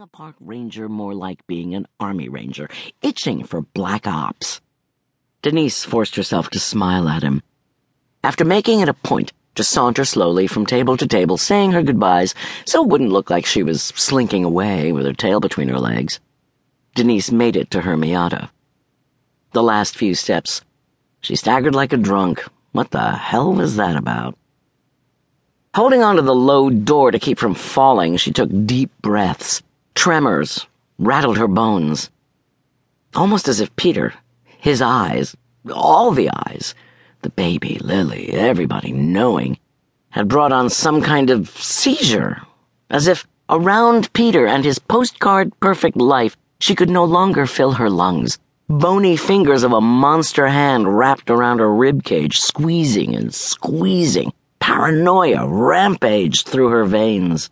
being a park ranger more like being an army ranger, itching for black ops. Denise forced herself to smile at him. After making it a point to saunter slowly from table to table, saying her goodbyes so it wouldn't look like she was slinking away with her tail between her legs, Denise made it to her Miata. The last few steps, she staggered like a drunk. What the hell was that about? Holding onto the low door to keep from falling, she took deep breaths. Tremors rattled her bones. Almost as if Peter, his eyes, all the eyes, the baby, Lily, everybody knowing, had brought on some kind of seizure. As if around Peter and his postcard perfect life, she could no longer fill her lungs. Bony fingers of a monster hand wrapped around her rib cage, squeezing and squeezing Paranoia rampaged through her veins.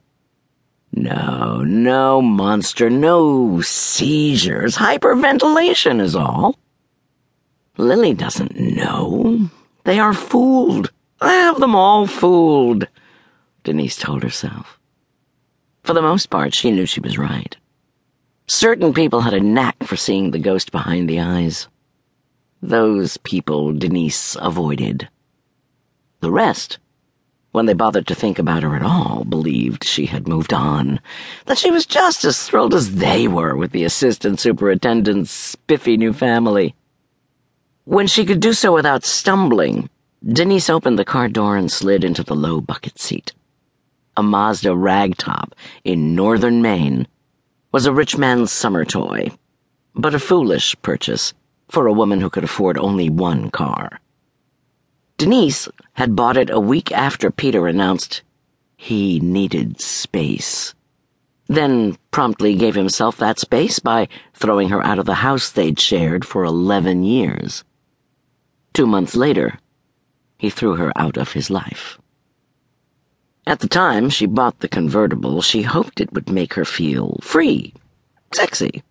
No, no, monster, no seizures. Hyperventilation is all. Lily doesn't know. They are fooled. I have them all fooled, Denise told herself. For the most part, she knew she was right. Certain people had a knack for seeing the ghost behind the eyes. Those people Denise avoided. The rest when they bothered to think about her at all, believed she had moved on, that she was just as thrilled as they were with the assistant superintendent's spiffy new family. When she could do so without stumbling, Denise opened the car door and slid into the low bucket seat. A Mazda ragtop in northern Maine was a rich man's summer toy, but a foolish purchase for a woman who could afford only one car. Denise had bought it a week after Peter announced he needed space. Then promptly gave himself that space by throwing her out of the house they'd shared for 11 years. Two months later, he threw her out of his life. At the time she bought the convertible, she hoped it would make her feel free, sexy.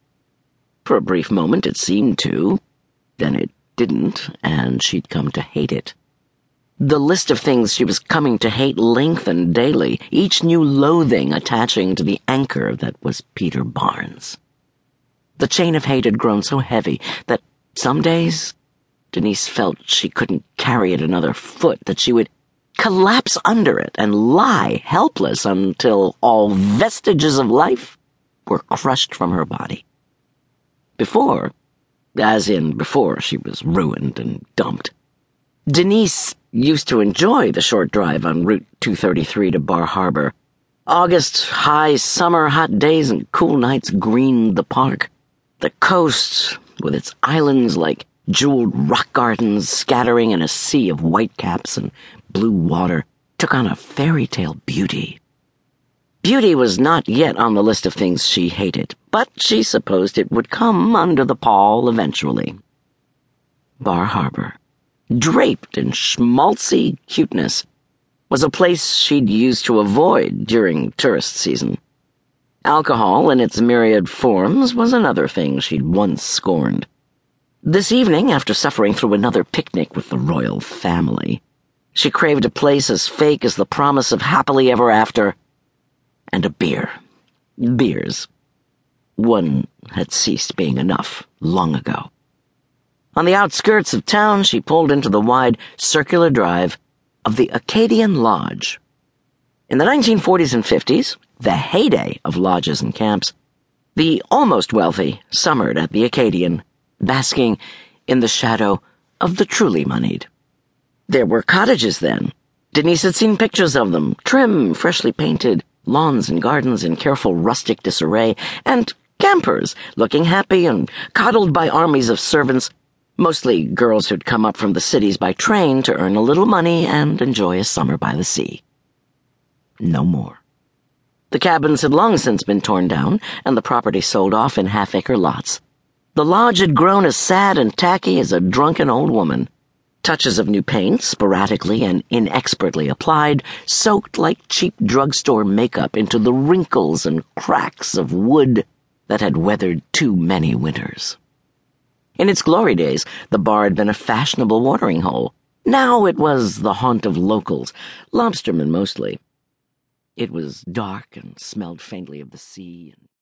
For a brief moment it seemed to, then it didn't, and she'd come to hate it. The list of things she was coming to hate lengthened daily, each new loathing attaching to the anchor that was Peter Barnes. The chain of hate had grown so heavy that some days Denise felt she couldn't carry it another foot, that she would collapse under it and lie helpless until all vestiges of life were crushed from her body. Before, as in before she was ruined and dumped, Denise used to enjoy the short drive on Route 233 to Bar Harbor. August's high summer, hot days, and cool nights greened the park. The coast, with its islands like jeweled rock gardens scattering in a sea of whitecaps and blue water, took on a fairy tale beauty. Beauty was not yet on the list of things she hated, but she supposed it would come under the pall eventually. Bar Harbor draped in schmaltzy cuteness, was a place she'd used to avoid during tourist season. Alcohol in its myriad forms was another thing she'd once scorned. This evening, after suffering through another picnic with the royal family, she craved a place as fake as the promise of happily ever after, and a beer. Beers. One had ceased being enough long ago. On the outskirts of town, she pulled into the wide, circular drive of the Acadian Lodge. In the 1940s and 50s, the heyday of lodges and camps, the almost wealthy summered at the Acadian, basking in the shadow of the truly moneyed. There were cottages then. Denise had seen pictures of them, trim, freshly painted, lawns and gardens in careful rustic disarray, and campers looking happy and coddled by armies of servants mostly girls who'd come up from the cities by train to earn a little money and enjoy a summer by the sea. No more. The cabins had long since been torn down and the property sold off in half acre lots. The lodge had grown as sad and tacky as a drunken old woman. Touches of new paint, sporadically and inexpertly applied, soaked like cheap drugstore makeup into the wrinkles and cracks of wood that had weathered too many winters. In its glory days, the bar had been a fashionable watering hole. Now it was the haunt of locals, lobstermen mostly. It was dark and smelled faintly of the sea